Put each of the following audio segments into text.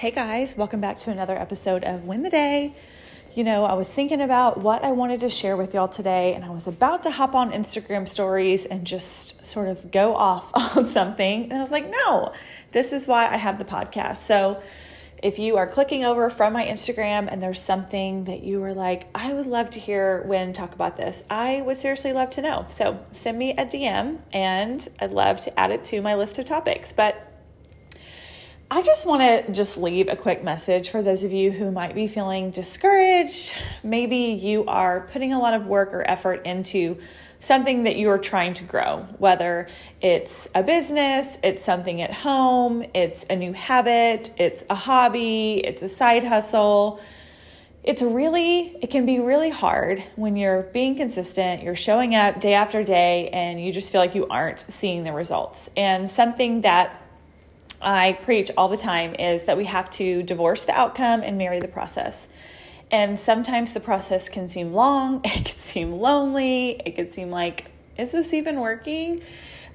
Hey guys, welcome back to another episode of Win the Day. You know, I was thinking about what I wanted to share with y'all today, and I was about to hop on Instagram stories and just sort of go off on something. And I was like, no, this is why I have the podcast. So if you are clicking over from my Instagram and there's something that you were like, I would love to hear Win talk about this, I would seriously love to know. So send me a DM and I'd love to add it to my list of topics. But I just want to just leave a quick message for those of you who might be feeling discouraged. Maybe you are putting a lot of work or effort into something that you are trying to grow, whether it's a business, it's something at home, it's a new habit, it's a hobby, it's a side hustle. It's really, it can be really hard when you're being consistent, you're showing up day after day, and you just feel like you aren't seeing the results. And something that I preach all the time is that we have to divorce the outcome and marry the process. And sometimes the process can seem long, it can seem lonely, it can seem like, is this even working?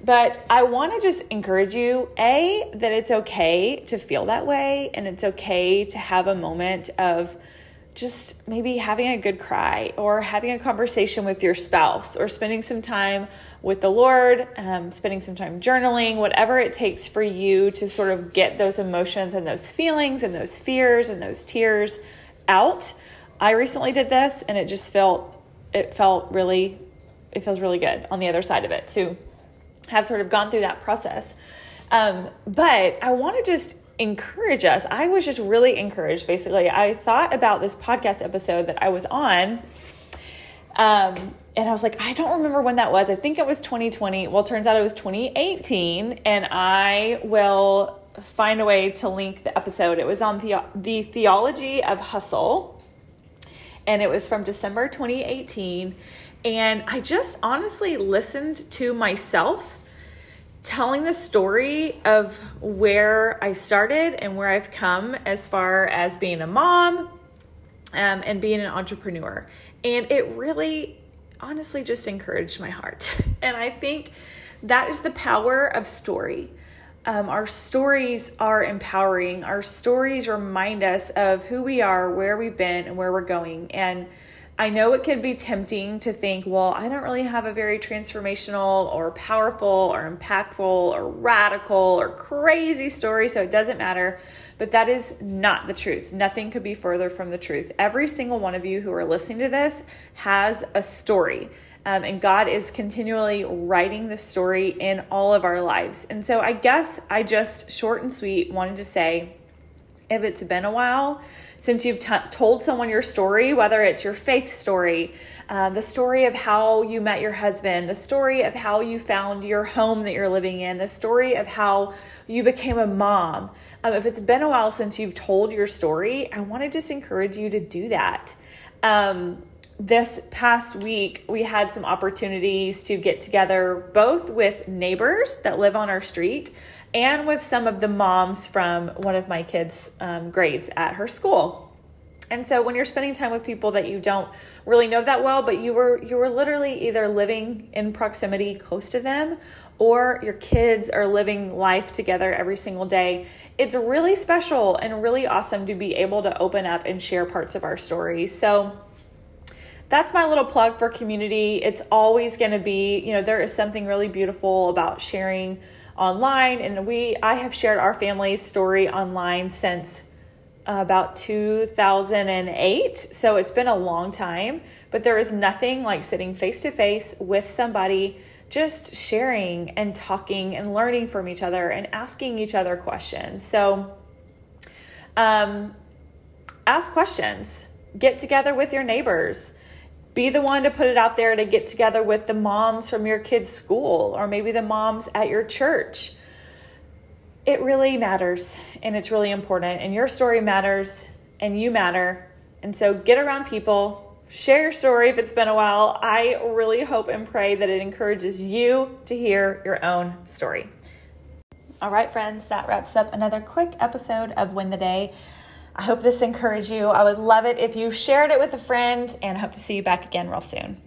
But I want to just encourage you A, that it's okay to feel that way, and it's okay to have a moment of just maybe having a good cry or having a conversation with your spouse or spending some time with the Lord, um, spending some time journaling, whatever it takes for you to sort of get those emotions and those feelings and those fears and those tears out. I recently did this and it just felt it felt really it feels really good on the other side of it to have sort of gone through that process. Um, but I want to just encourage us. I was just really encouraged basically. I thought about this podcast episode that I was on um, and I was like, I don't remember when that was. I think it was 2020. Well, turns out it was 2018. And I will find a way to link the episode. It was on the, the theology of hustle. And it was from December 2018. And I just honestly listened to myself telling the story of where I started and where I've come as far as being a mom um, and being an entrepreneur. And it really, honestly, just encouraged my heart. And I think that is the power of story. Um, our stories are empowering. Our stories remind us of who we are, where we've been, and where we're going. And I know it can be tempting to think, well, I don't really have a very transformational or powerful or impactful or radical or crazy story, so it doesn't matter. But that is not the truth. Nothing could be further from the truth. Every single one of you who are listening to this has a story. Um, and God is continually writing the story in all of our lives. And so I guess I just, short and sweet, wanted to say if it's been a while, since you've t- told someone your story, whether it's your faith story, um, the story of how you met your husband, the story of how you found your home that you're living in, the story of how you became a mom. Um, if it's been a while since you've told your story, I want to just encourage you to do that. Um, this past week, we had some opportunities to get together both with neighbors that live on our street and with some of the moms from one of my kids' um, grades at her school. And so when you're spending time with people that you don't really know that well, but you were you were literally either living in proximity close to them or your kids are living life together every single day, it's really special and really awesome to be able to open up and share parts of our stories. So that's my little plug for community. It's always going to be, you know, there is something really beautiful about sharing online and we I have shared our family's story online since about 2008 so it's been a long time but there is nothing like sitting face to face with somebody just sharing and talking and learning from each other and asking each other questions. So um, ask questions. Get together with your neighbors be the one to put it out there to get together with the moms from your kids' school or maybe the moms at your church. It really matters and it's really important, and your story matters and you matter. And so get around people, share your story if it's been a while. I really hope and pray that it encourages you to hear your own story. All right, friends, that wraps up another quick episode of Win the Day. I hope this encouraged you. I would love it if you shared it with a friend, and I hope to see you back again real soon.